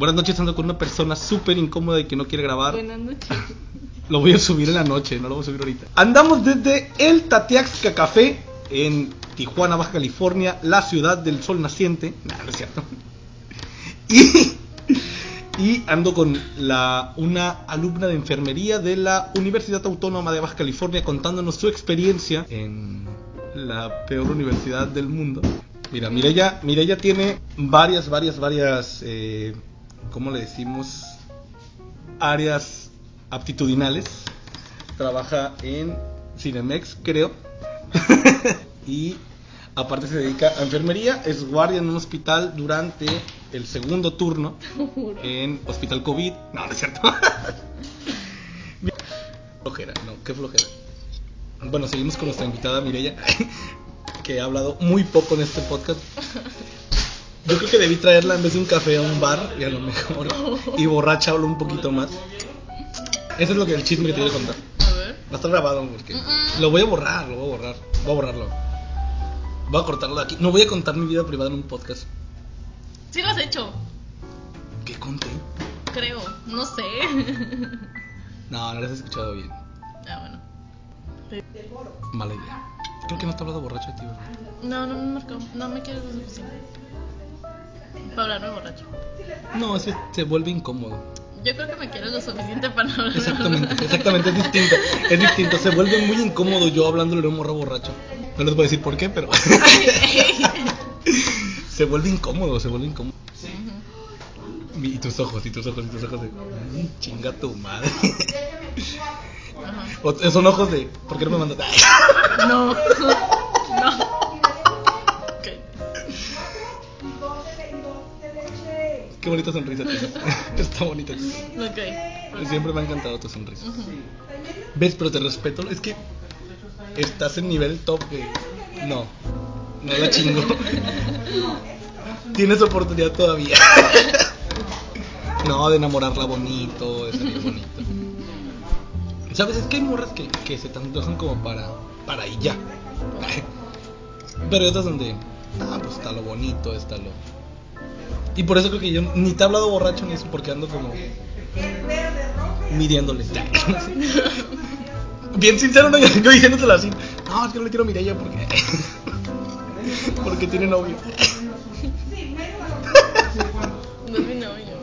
Buenas noches, ando con una persona súper incómoda y que no quiere grabar. Buenas noches. Lo voy a subir en la noche, no lo voy a subir ahorita. Andamos desde el Tatiaxca Café en Tijuana, Baja California, la ciudad del sol naciente. No, no es cierto. Y, y ando con la, una alumna de enfermería de la Universidad Autónoma de Baja California contándonos su experiencia en la peor universidad del mundo. Mira, Mireya, Mireya tiene varias, varias, varias, eh, ¿cómo le decimos? Áreas aptitudinales. Trabaja en Cinemex, creo. y aparte se dedica a enfermería. Es guardia en un hospital durante el segundo turno en Hospital COVID. No, no es cierto. flojera, no, qué flojera. Bueno, seguimos con nuestra invitada Mireya, que ha hablado muy poco en este podcast. Yo creo que debí traerla en vez de un café a un bar y a lo mejor. Y borracha hablo un poquito más. Ese es lo que el chisme que te voy a contar. A ver. Va a estar grabado porque lo voy a borrar, lo voy a borrar, voy a borrarlo. Voy a cortarlo de aquí. No voy a contar mi vida privada en un podcast. Sí lo has hecho, ¿Qué conté? creo. No sé. No, no lo has escuchado bien. Ah, bueno. Mala idea. Creo que no te he hablado borracho a ti, ¿verdad? No, no me marcó. No me suficiente. Para hablarme borracho. No, es que se vuelve incómodo. Yo creo que me quieres lo suficiente para no hablarme Exactamente, exactamente, es distinto. Es distinto, se vuelve muy incómodo yo hablándole a un morro borracho. No les voy a decir por qué, pero. se vuelve incómodo, se vuelve incómodo. Y tus ojos, y tus ojos, y tus ojos de. "Mm, Chinga tu madre. Ajá. O- son ojos de. ¿Por qué no me mandas? No. Qué bonita sonrisa tienes. Está bonita. Ok. Siempre me ha encantado tu sonrisa. Ujú. ¿Ves? Pero te respeto. Es que estás en nivel top de. No, no la chingo. Tienes oportunidad todavía. No, de enamorarla bonito, de salir bonito. ¿Sabes? Es que hay morras que, que se tantosan como para, para y ya. Pero otras donde, ah, pues está lo bonito, está lo. Y por eso creo que yo ni te he hablado borracho ni eso, porque ando como. midiéndole. Bien sincero, no, yo, yo diciéndotelo así. No, es que no le quiero mirar ella porque. porque tiene novio. No es mi novio.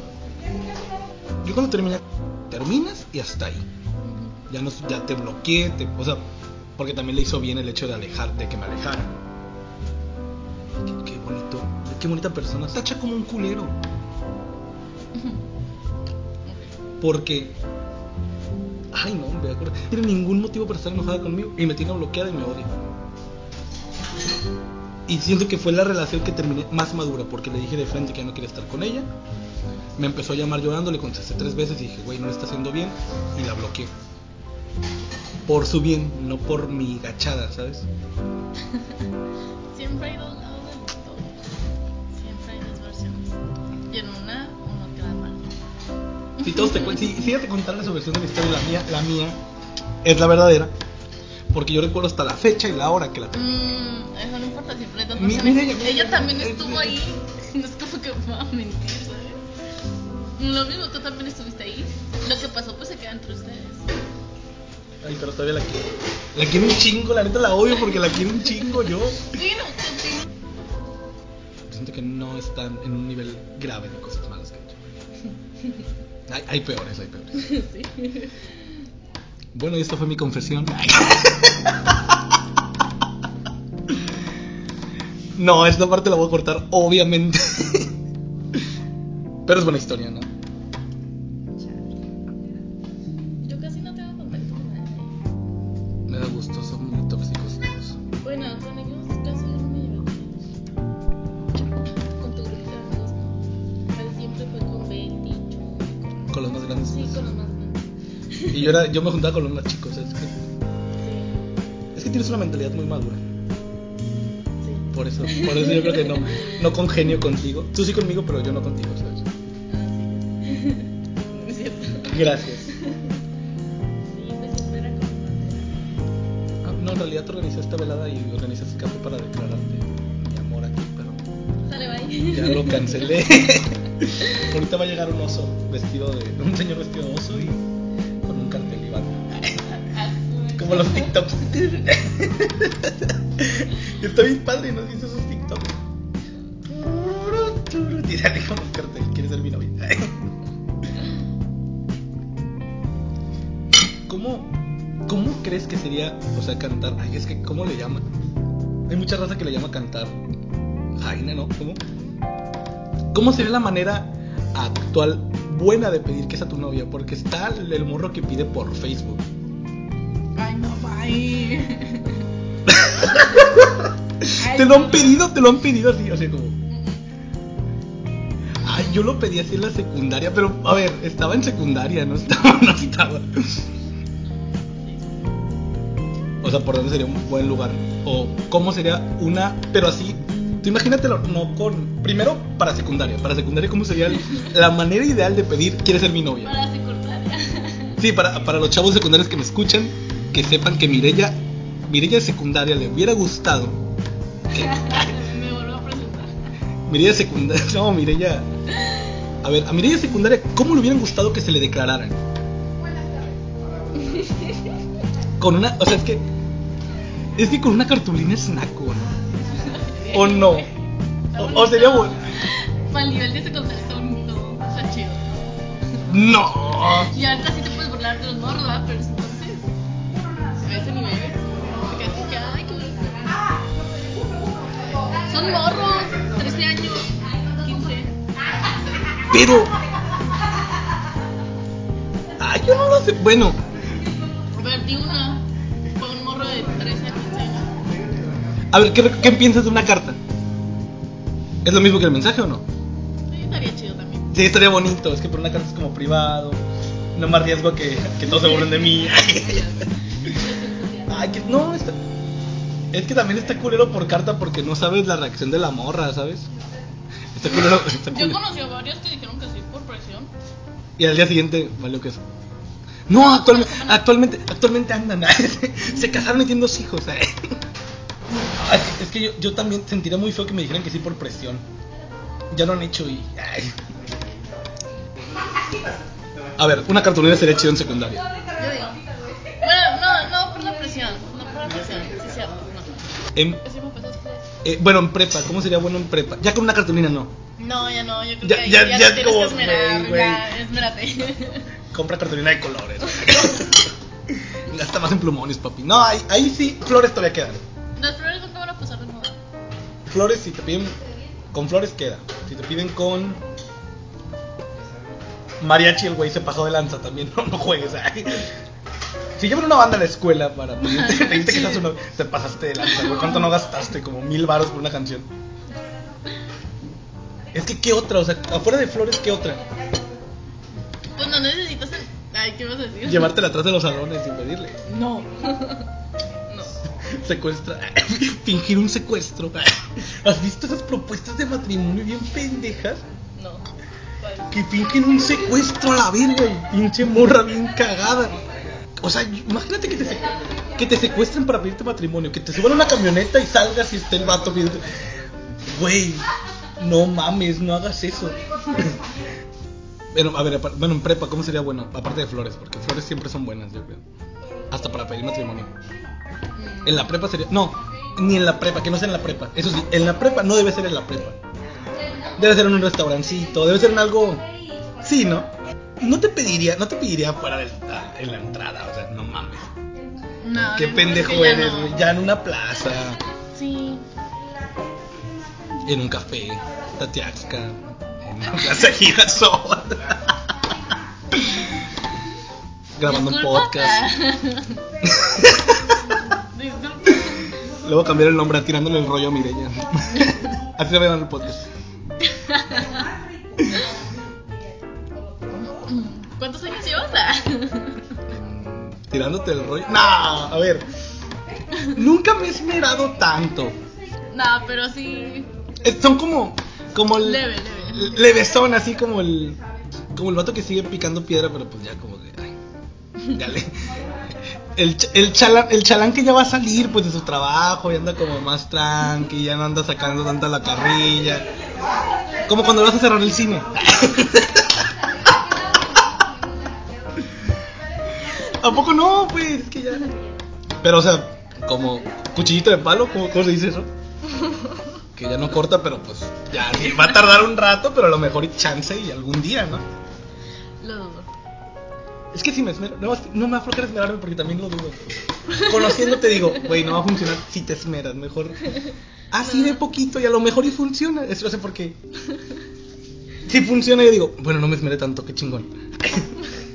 Yo cuando termina, terminas y hasta ahí. Ya, no, ya te bloqueé, te, o sea, porque también le hizo bien el hecho de alejar, de que me alejara. Qué, qué bonita persona. Tacha como un culero. Porque. Ay, no, me acuerdo. Tiene ningún motivo para estar enojada conmigo. Y me tiene bloqueada y me odia. Y siento que fue la relación que terminé más madura. Porque le dije de frente que ya no quería estar con ella. Me empezó a llamar llorando, le contesté tres veces y dije, güey, no le está haciendo bien. Y la bloqueé. Por su bien, no por mi gachada, ¿sabes? Siempre hay dos Si todos te cuentan, si, si te contara su versión de la historia, la mía, la mía es la verdadera. Porque yo recuerdo hasta la fecha y la hora que la tengo. Mmm, eso no importa, siempre dos Mi- mira, ella- ella, también es- estuvo ahí. No es como que va a mentir, ¿sabes? Lo mismo, tú también estuviste ahí. Lo que pasó, pues se queda entre ustedes. Ay, pero todavía la quiero. La quiero un chingo, la neta la odio porque la quiero un chingo yo. Sí, no. Siento que no están en un nivel grave de cosas malas que he hecho. Hay, hay peores, hay peores. Sí. Bueno, y esta fue mi confesión. No, esta parte la voy a cortar, obviamente. Pero es buena historia, ¿no? Los más grandes. Sí, con los más grandes. Y yo, era, yo me juntaba con los más chicos. Es que, Sí, es que tienes una mentalidad muy madura. sí. Por eso, por eso yo creo que no, no congenio contigo. Tú sí conmigo, pero yo no contigo, ¿sabes? Ah, sí. Es cierto. Gracias. Ah, No, en realidad te organizé esta velada y organizé este café para declararte mi amor aquí, pero Sale, bye. ya lo cancelé. Ahorita va a llegar un oso vestido de. Un señor vestido de oso y con un cartel y va. Como los TikToks. Está bien padre, ¿no visto esos TikToks? Y sale con un cartel, ¿quieres ser mi novia? ¿Cómo, ¿Cómo crees que sería, o sea, cantar? Ay, es que, ¿cómo le llaman? Hay mucha raza que le llama cantar. Jaina, ¿no? ¿Cómo? ¿Cómo sería la manera actual buena de pedir que es a tu novia? Porque está el, morro que pide por Facebook. Ay, no, bye. Te lo han pedido, te lo han pedido así, o sea, como. Ay, yo lo pedí así en la secundaria, pero a ver, estaba en secundaria, no estaba, no estaba. O sea, ¿por dónde sería un buen lugar? O cómo sería una, pero así. Tú imagínatelo, no con. Primero, para secundaria. Para secundaria, ¿cómo sería el- la manera ideal de pedir, ¿quieres ser mi novia? Para secundaria. Sí, para, para los chavos secundarios que me escuchan, que sepan que Mirella, Mirella de secundaria le hubiera gustado. Me vuelvo a presentar. Mirella secundaria, no, Mirella. A ver, a Mirella secundaria, ¿cómo le hubieran gustado que se le declararan? Con una, o sea, es que. Es que con una cartulina es naco, ¿no? ¿O no? O, o sería bueno. Para el nivel de secundaria está bonito. Está chido. No. Y ahorita sí te puedes burlar de los morros, ¿verdad? Pero entonces. A ese nivel. Te quedas como que, ay, qué bonito. Son morros. 13 años. 15. Pero. Ay, yo no lo sé. Bueno, A ver, di una. A ver, ¿qué, ¿qué piensas de una carta? ¿Es lo mismo que el mensaje o no? Sí, estaría chido también. Sí, estaría bonito. Es que por una carta es como privado. No más riesgo que, que todos se burlen de mí. Ay, que no, está- es que también está culero por carta porque no sabes la reacción de la morra, ¿sabes? Está culero. Está Yo culero. conocí a varios que dijeron que sí por presión. Y al día siguiente valió que eso. No, actualmente, actualmente, actualmente andan. Se casaron y tienen dos hijos. eh. Ay, Es que yo, yo también sentiría muy feo que me dijeran que sí por presión. Ya lo han hecho y. ay. A ver, una cartulina sería chido en secundaria. Yo digo. Bueno, no, no por la presión. No por la presión. Sí, cierto. No. En- después. eh, bueno, en prepa, ¿cómo sería bueno en prepa? Ya con una cartulina no. No, ya no. Yo creo Ya- que ya- ya, ya es tienes como, que esmerar. güey, güey. Ya, esmérate. Compra cartulina de colores. Gasta más en plumones, papi. No, ahí, ahí sí, flores todavía quedan. Las flores Flores, si te piden con flores, queda. Si te piden con mariachi, el güey se pasó de lanza también. No, no juegues. ay. Si llevan una banda a la escuela para pedirte, pedirte que seas uno, te pasaste de lanza, güey. ¿Cuánto no gastaste? Como mil varos por una canción. Es que, ¿qué otra? O sea, afuera de flores, ¿qué otra? Pues no necesitas. el- Ay, ¿qué vas a decir? Llevártela atrás de los salones sin pedirle. No. no. Secuestra. Fingir un secuestro. ¿Has visto esas propuestas de matrimonio bien pendejas? No. ¿Cuál? Que fingen un secuestro a la verga y pinche morra bien cagada. O sea, imagínate que te, se- que te secuestren para pedirte matrimonio, que te suban a una camioneta y salgas y esté el vato pidiendo. Güey, no mames, no hagas eso. Bueno, a ver, bueno, en prepa, ¿cómo sería bueno? Aparte de flores, porque flores siempre son buenas, yo creo. Hasta para pedir matrimonio. En la prepa sería. No, ni en la prepa, que no sea en la prepa. Eso sí, en la prepa no debe ser en la prepa. Debe ser en un restaurancito, debe ser en algo. Sí, ¿no? No te pediría, no te pediría fuera de la, en la entrada, o sea, no mames. No, Qué pendejo ya eres, no. güey. Ya en una plaza, Sí. en un café, Tatiaxca, en una plaza girasol. Grabando un podcast. Le voy a cambiar el nombre a tirándole el rollo a Mireya. Así le voy a llamar el podcast. ¿Cuántos años llevas? Ah. Tirándote el rollo. No, a ver. Nunca me he esmerado tanto. no, pero sí. Eh, Son como. Como el. Leve, leve. Levesón, así como el. Como el vato que sigue picando piedra, pero pues ya como que. Ay, ya le- El, el, chalán, el chalán que ya va a salir pues de su trabajo y anda como más tranqui, ya no anda sacando tanta la carrilla. Como cuando vas a cerrar el cine. ¿A poco no? Pues es que ya. Pero, o sea, como cuchillito de palo, ¿cómo, cómo se dice eso? Que ya no corta, pero pues ya sí, va a tardar un rato, pero a lo mejor y chance y algún día, ¿no? Es que si me esmero, no, no me aflojar esmerarme porque también lo dudo. Conociéndote digo, güey, no va a funcionar si te esmeras, mejor así de poquito y a lo mejor y funciona. Eso no sé por qué. Si funciona, yo digo, bueno, no me esmeré tanto, qué chingón.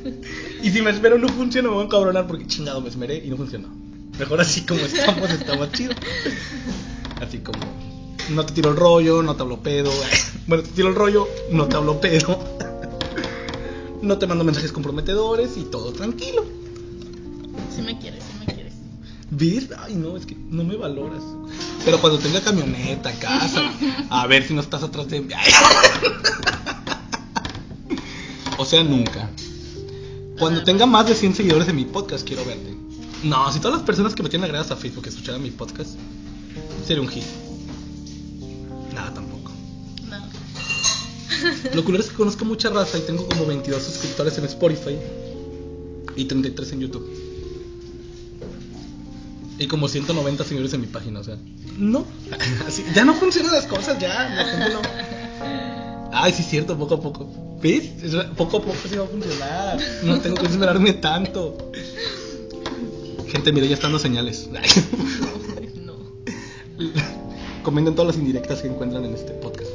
y si me esmero no funciona, me voy a encabronar porque chingado me esmeré y no funcionó. Mejor así como estamos, está más chido. Así como, no te tiro el rollo, no te hablo pedo. Bueno, te tiro el rollo, no te hablo pedo. No te mando mensajes comprometedores y todo tranquilo. Si me quieres, si me quieres. ¿Ves? Ay, no, es que no me valoras. Pero cuando tenga camioneta, casa, a ver si no estás atrás de mí. O sea, nunca. Cuando tenga más de 100 seguidores en mi podcast, quiero verte. No, si todas las personas que me tienen agregadas a Facebook escucharan mi podcast, sería un hit. Nada. Lo culero es que conozco mucha raza y tengo como 22 suscriptores en Spotify y 33 en YouTube. Y como 190 seguidores en mi página, o sea. No. Así, ya no funcionan las cosas, ya. La gente no. Ay, sí, es cierto, poco a poco. ¿Ves? Es- Poco a poco sí va a funcionar. No tengo que esperarme tanto. Gente, mire, ya están dando señales. No. Comenten todas las indirectas que encuentran en este podcast.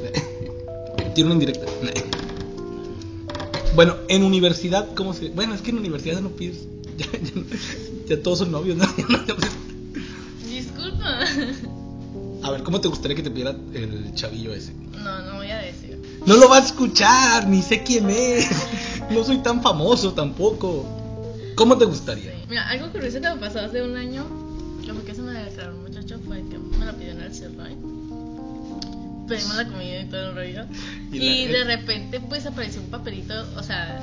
Una indirecta. Bueno, en universidad, ¿cómo se.? Bueno, es que en universidad ya no pides. Ya, ya, ya todos son novios, no- Disculpa. A ver, ¿cómo te gustaría que te pidiera el chavillo ese? No, no voy a decir. No lo va a escuchar, ni sé quién es. No soy tan famoso tampoco. ¿Cómo te gustaría? Sí. Mira, algo curioso que me pasó hace un año, Pedimos la comida y todo el rollo. Y de repente, pues apareció un papelito, o sea,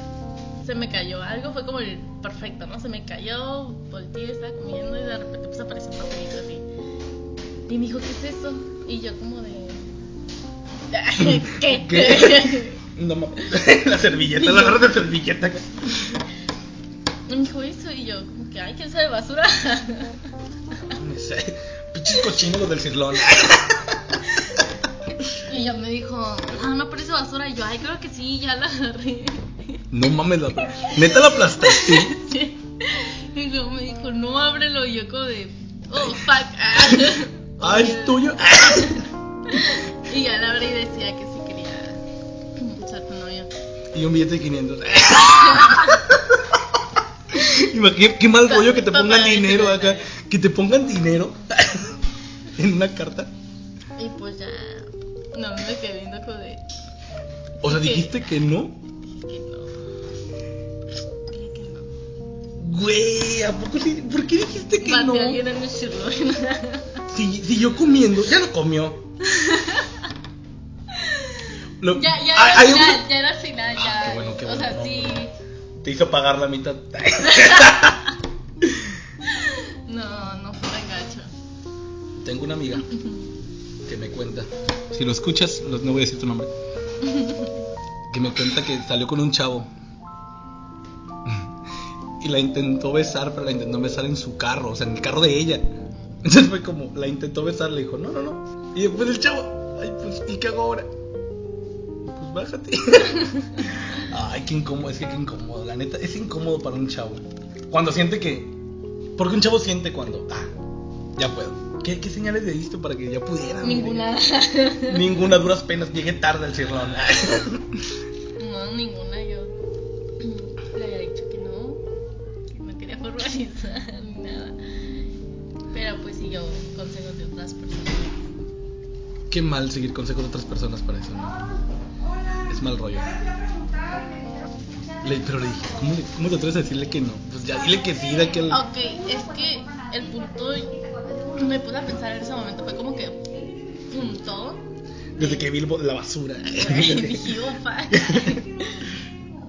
se me cayó algo, fue como el perfecto, ¿no? Se me cayó, volteé, estaba comiendo y de repente, pues apareció un papelito así. Y me dijo, ¿qué es eso? Y yo, como de. ¿Qué? ¿Qué? No. La servilleta, la agarras de servilleta. Me dijo eso, y yo, como que, ay, ¿qué es eso de basura? No sé. Pinches cochinos del cirlón. Y ella me dijo, ah, no parece basura. Y yo, ay, creo que sí, ya la agarré. No mames, la... neta la aplastaste. Sí. Y luego me dijo, no ábrelo. Y yo, como de, oh, fuck. Ah. Ah, es tuyo. Y ya la abrí y decía que sí quería ser tu novio. Y un billete de 500. Imagínate qué mal rollo que te pongan dinero acá. Que te pongan dinero en una carta. Y pues ya, no, me quedé viendo como de, O sea, dijiste que no. que no. Dije que no. Güey, ¿a poco sí? ¿Por qué dijiste que Maté no? a alguien en el sirloin. Si, si yo comiendo, ya lo comió. Lo- ya, ya, Ah, era hay final, ya era al final, Ah, ya. qué bueno, qué O sea, bueno, sí. Te hizo pagar la mitad. No, no fue tan gacho. Tengo una amiga que me cuenta. Si lo escuchas, no no voy a decir tu nombre. Que me cuenta que salió con un chavo. Y la intentó besar, pero la intentó besar en su carro, o sea, en el carro de ella. Entonces fue como, la intentó besar, le dijo, no, no, no. Y después el chavo, ay, pues, ¿y qué hago ahora? Pues bájate. Ay, qué incómodo, es que qué incómodo, la neta, es incómodo para un chavo. Cuando siente que. Porque un chavo siente cuando, ah, ya puedo. ¿Qué, qué señales le diste para que ya pudiera? Ninguna. Ninguna, duras penas, llegué tarde al cirlón. No, ninguna. Yo le había dicho que no, que no quería formalizar ni nada. Pero pues siguió consejos de otras personas. Qué mal seguir consejos de otras personas para eso, ¿no? Es mal rollo. Le- pero le dije, ¿cómo, le- ¿cómo te atreves a decirle que no? Pues ya dile que sí, de que el... Ok, es que el punto me puse a pensar en ese momento, fue como que punto. Desde que vi la basura. Dije,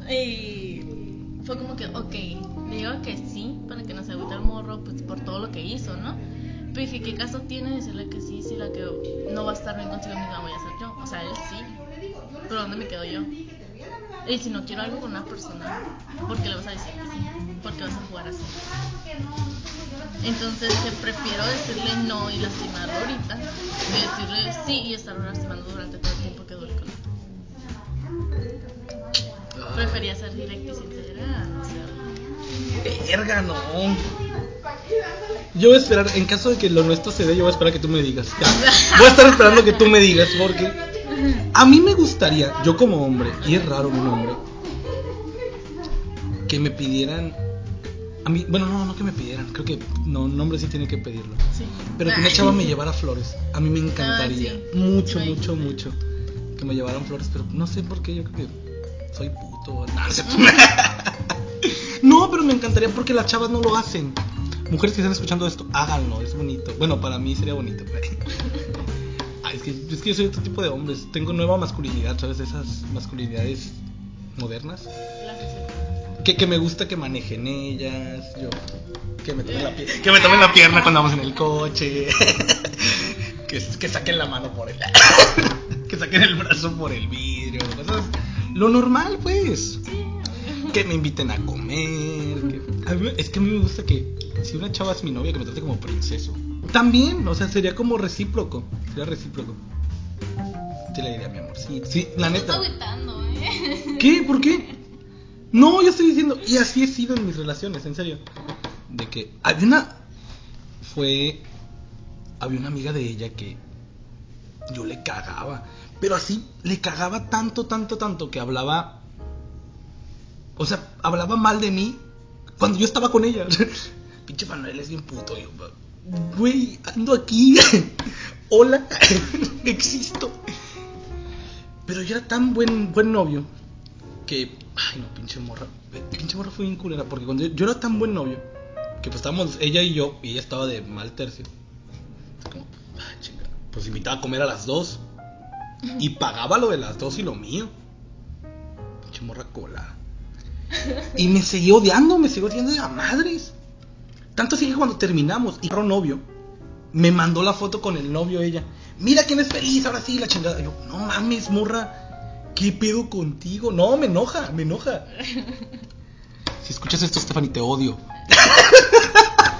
y fue como que, ok, le digo que sí, para que no se agüite el morro, pues por todo lo que hizo, ¿no? Pero dije, ¿qué caso tiene decirle que sí si la que no va a estar bien consigo misma voy a ser yo? O sea, él sí. pero ¿dónde me quedo yo? Y si no quiero algo con una persona, ¿por qué le vas a decir que sí? ¿Por qué vas a jugar así? Entonces que prefiero decirle no y lastimarlo ahorita que decirle sí y estarlo lastimando durante todo el tiempo que dure con él. Prefería ser directa y sincera. Verga, no. Yo voy a esperar, en caso de que lo nuestro se dé, yo voy a esperar que tú me digas. Ya. Voy a estar esperando que tú me digas, porque a mí me gustaría, yo como hombre, y es raro un hombre, que me pidieran. A mí, bueno, no, no que me pidieran, creo que no, un hombre sí tiene que pedirlo. Sí. Pero que una chava me llevara flores. A mí me encantaría. Ah, sí. Mucho, Sí. mucho, mucho. Que me llevaran flores, pero no sé por qué. Yo creo que soy puto. No, no sé. No, pero me encantaría porque las chavas no lo hacen. Mujeres que están escuchando esto, háganlo, es bonito. Bueno, para mí sería bonito. Ay, es, que, es que yo soy otro tipo de hombres. Tengo nueva masculinidad, ¿sabes? Esas masculinidades modernas. Que, que me gusta que manejen ellas. Yo. Que me tomen la, pie- que me tomen la pierna cuando vamos en el coche. que, que saquen la mano por el. que saquen el brazo por el vidrio. Cosas. Lo normal, pues. Que me inviten a comer. es que a mí me gusta que. Si una chava es mi novia, que me trate como princeso. También, o sea, sería como recíproco. Sería recíproco. Te la diría, mi amor. Sí, sí, la Me está neta. agüitando, ¿eh? ¿Qué? ¿Por qué? No, yo estoy diciendo, y así he sido en mis relaciones, en serio. De que había una. Fue. Había una amiga de ella que yo le cagaba. Pero así, le cagaba tanto, tanto, tanto que hablaba. O sea, hablaba mal de mí cuando yo estaba con ella. Pinche Manuel es bien puto. Yo, güey, ando aquí. Hola, existo. Pero yo era tan buen, buen novio que. Ay, no, pinche morra. Pinche morra fue bien culera. Porque cuando yo, era tan buen novio que pues estábamos ella y yo y ella estaba de mal tercio. Como, ah, chinga. Pues invitaba a comer a las dos y pagaba lo de las dos y lo mío. Pinche morra cola. Y me seguía odiando, me seguía odiando de a madres. Tanto así que cuando terminamos y un novio, me mandó la foto con el novio ella. Mira quién es feliz, ahora sí, la chingada. Yo, no mames, morra. ¿Qué pedo contigo? No, me enoja, me enoja. Si escuchas esto, Stephanie, te odio.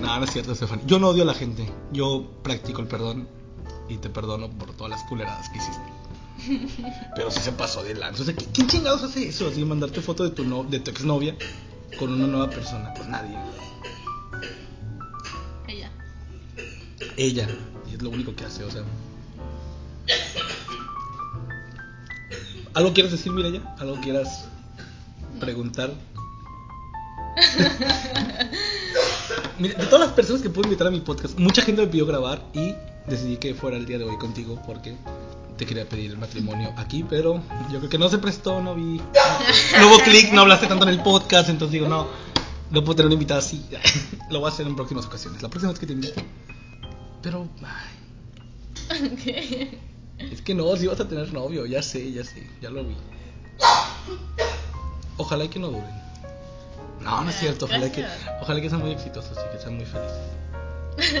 no, no es cierto, Stephanie. Yo no odio a la gente. Yo practico el perdón y te perdono por todas las culeradas que hiciste. Pero sí se pasó de lanza. O sea, ¿qui- ¿quién chingados hace eso? Así mandarte foto de tu, no, de tu exnovia con una nueva persona. Pues nadie. Ella. Ella. Y es lo único que hace, o sea. ¿Algo quieres decir, Mireya? ¿Algo quieras preguntar? Mira, de todas las personas que puedo invitar a mi podcast, mucha gente me pidió grabar y decidí que fuera el día de hoy contigo porque te quería pedir el matrimonio aquí, pero yo creo que no se prestó, no vi. No hubo clic, no hablaste tanto en el podcast, entonces digo, no, no puedo tener una invitada así. Lo voy a hacer en próximas ocasiones. La próxima vez que te invite. Pero, ay, es que no, si vas a tener novio, ya sé, ya sé, ya lo vi. Ojalá y que no duren. No, no es cierto, ojalá que, ojalá que sean muy exitosos y que sean muy felices.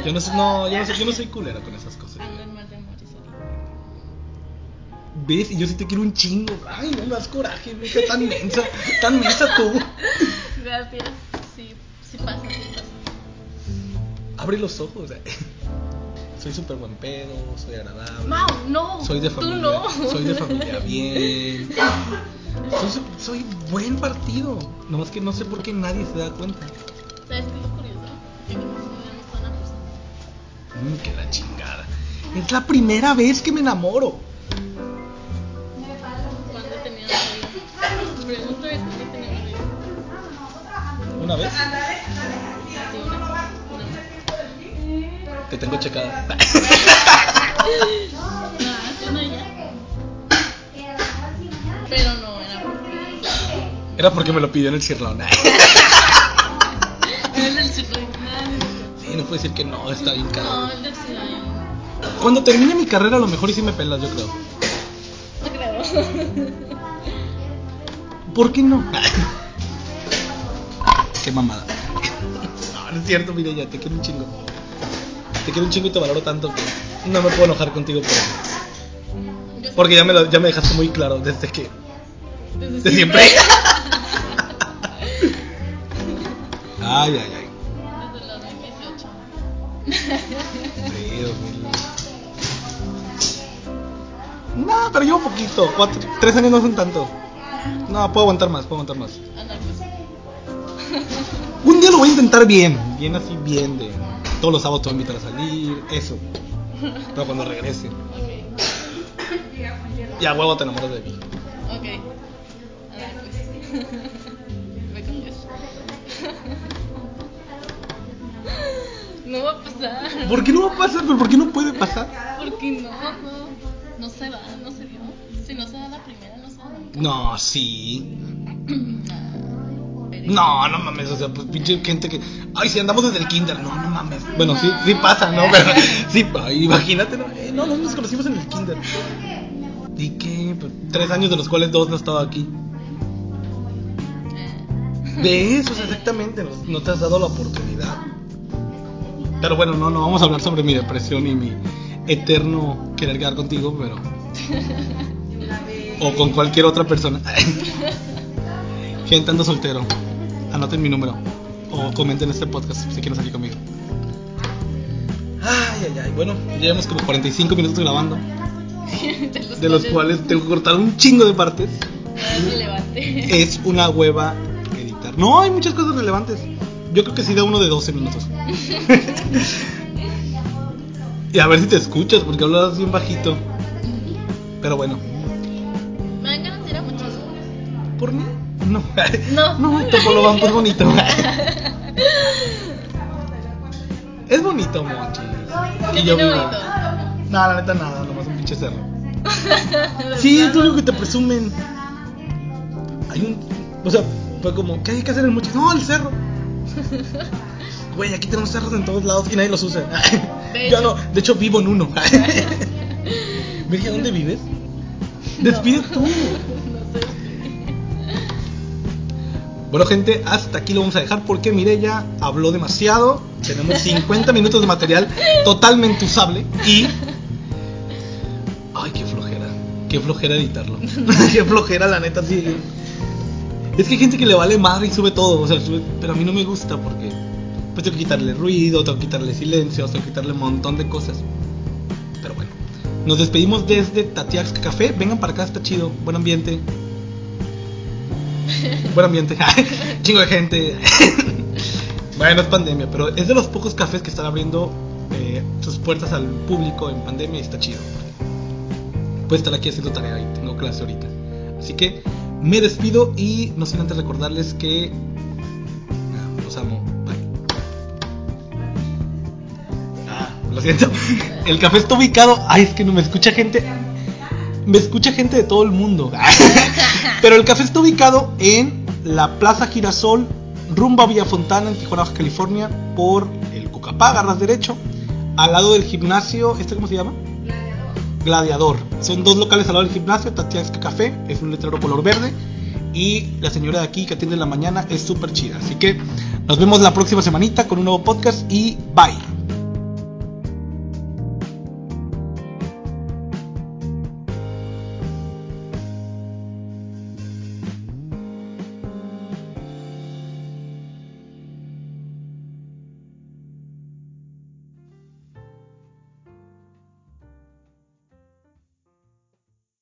Yo no, no, yo no, soy, yo no soy culera con esas cosas. ¿Ves? Y yo sí te quiero un chingo. Ay, no me das coraje, vieja, tan mensa, tan mensa tú. Gracias. Sí, sí pasa, sí pasa. Abre los ojos. eh. Soy súper buen pedo, soy agradable. Mau, no. Soy de Tú familia. no. Soy de familia bien. Soy, soy buen partido. Nomás que no sé por qué nadie se da cuenta. ¿Sabes qué es lo curioso? Que no es una persona. Mmm, que la chingada. Es la primera vez que me enamoro. Te tengo checada. No. Pero no era porque. Era porque me lo pidió en el cirlón. Era el circuito. Sí, no puedo decir que no, está bien No, caro. el del circuito. Cuando termine mi carrera, a lo mejor y sí me pelas, yo creo. No creo. ¿Por qué no? qué mamada. No, no es cierto, mire, ya te quiero un chingo. Te quiero un chingo y te valoro tanto que no me puedo enojar contigo por eso. Yo Porque ya me, lo- ya me dejaste muy claro desde que. Desde De siempre. ay, ay, ay. Desde los 2018. Sí, 2000. No, pero llevo poquito. Cuatro, tres años no son tanto. No, puedo aguantar más, puedo aguantar más. Un día lo voy a intentar bien. Bien así, bien de. Todos los sábados te voy a invitar a salir. Eso. Pero cuando regrese. Ok. Ya, huevo, te enamoras de mí. Ok. Anda, pues. Me cambias. No va a pasar. ¿Por qué no va a pasar? ¿Pero por qué no puede pasar? Porque no, no. No se va, no se dio. Si no se da la primera, no se da nunca. No, sí. No. No, mames, o sea, pues pinche gente que. Ay, si andamos desde el kinder. No, no mames. Bueno, sí, sí pasa, ¿no? Pero sí, imagínate, ¿no? Eh, no, no nos conocimos en el kinder. ¿Y qué? Pues, tres años de los cuales dos no estaba aquí. Eh. ¿Ves? O sea, exactamente, no, no te has dado la oportunidad. Pero bueno, no, no vamos a hablar sobre mi depresión y mi eterno querer quedar contigo, pero. O con cualquier otra persona. Gente, ando soltero. Anoten mi número. O comenten este podcast si quieren salir conmigo. Ay, ay, ay. Bueno, llevamos como 45 minutos grabando. De los cuales tengo que cortar un chingo de partes. No es relevante. Es una hueva editar. No, hay muchas cosas relevantes. Yo creo que sí da uno de 12 minutos. y a ver si te escuchas, porque hablas bien bajito. Pero bueno, Me dan ganas de ir a muchos. ¿por mí? No. No. No, Topolobampo es bonito. es bonito, Monchi. ¿Qué Y yo vivo. bonito? No, la neta nada, nomás un pinche cerro. Sí, es lo único que te presumen. Hay un. O sea, fue como, ¿qué hay que hacer en Mochis? No, el cerro. Güey, aquí tenemos cerros en todos lados y nadie los usa. De Yo no, de hecho vivo en uno. Virgen, ¿dónde vives? Despide tú. Bueno, gente, hasta aquí lo vamos a dejar porque Mireya habló demasiado. Tenemos 50 minutos de material totalmente usable y. Ay, qué flojera. Qué flojera editarlo. qué flojera, la neta, sí. Es que hay gente que le vale madre y sube todo. O sea, sube- pero a mí no me gusta porque. Pues tengo que quitarle ruido, tengo que quitarle silencio, tengo que quitarle un montón de cosas. Pero bueno, nos despedimos desde Tatiaxca Café. Vengan para acá, está chido. Buen ambiente. Buen ambiente. Chingo de gente. bueno, es pandemia, pero es de los pocos cafés que están abriendo eh, sus puertas al público en pandemia y está chido. Puedes estar aquí haciendo tarea y tengo clase ahorita. Así que me despido y no sin antes recordarles que ah, los amo. Bye. Ah, lo siento. El café está ubicado. Ay, es que no me escucha gente. Me escucha gente de todo el mundo. Pero el café está ubicado en la Plaza Girasol, rumbo a Villa Fontana, en Tijuana, California, por el Cucapá, agarras derecho, al lado del gimnasio, ¿este cómo se llama? Gladiador. Son dos locales al lado del gimnasio, Tatiaxca Café, es un letrero color verde. Y la señora de aquí que atiende en la mañana es súper chida. Así que nos vemos la próxima semanita con un nuevo podcast y bye.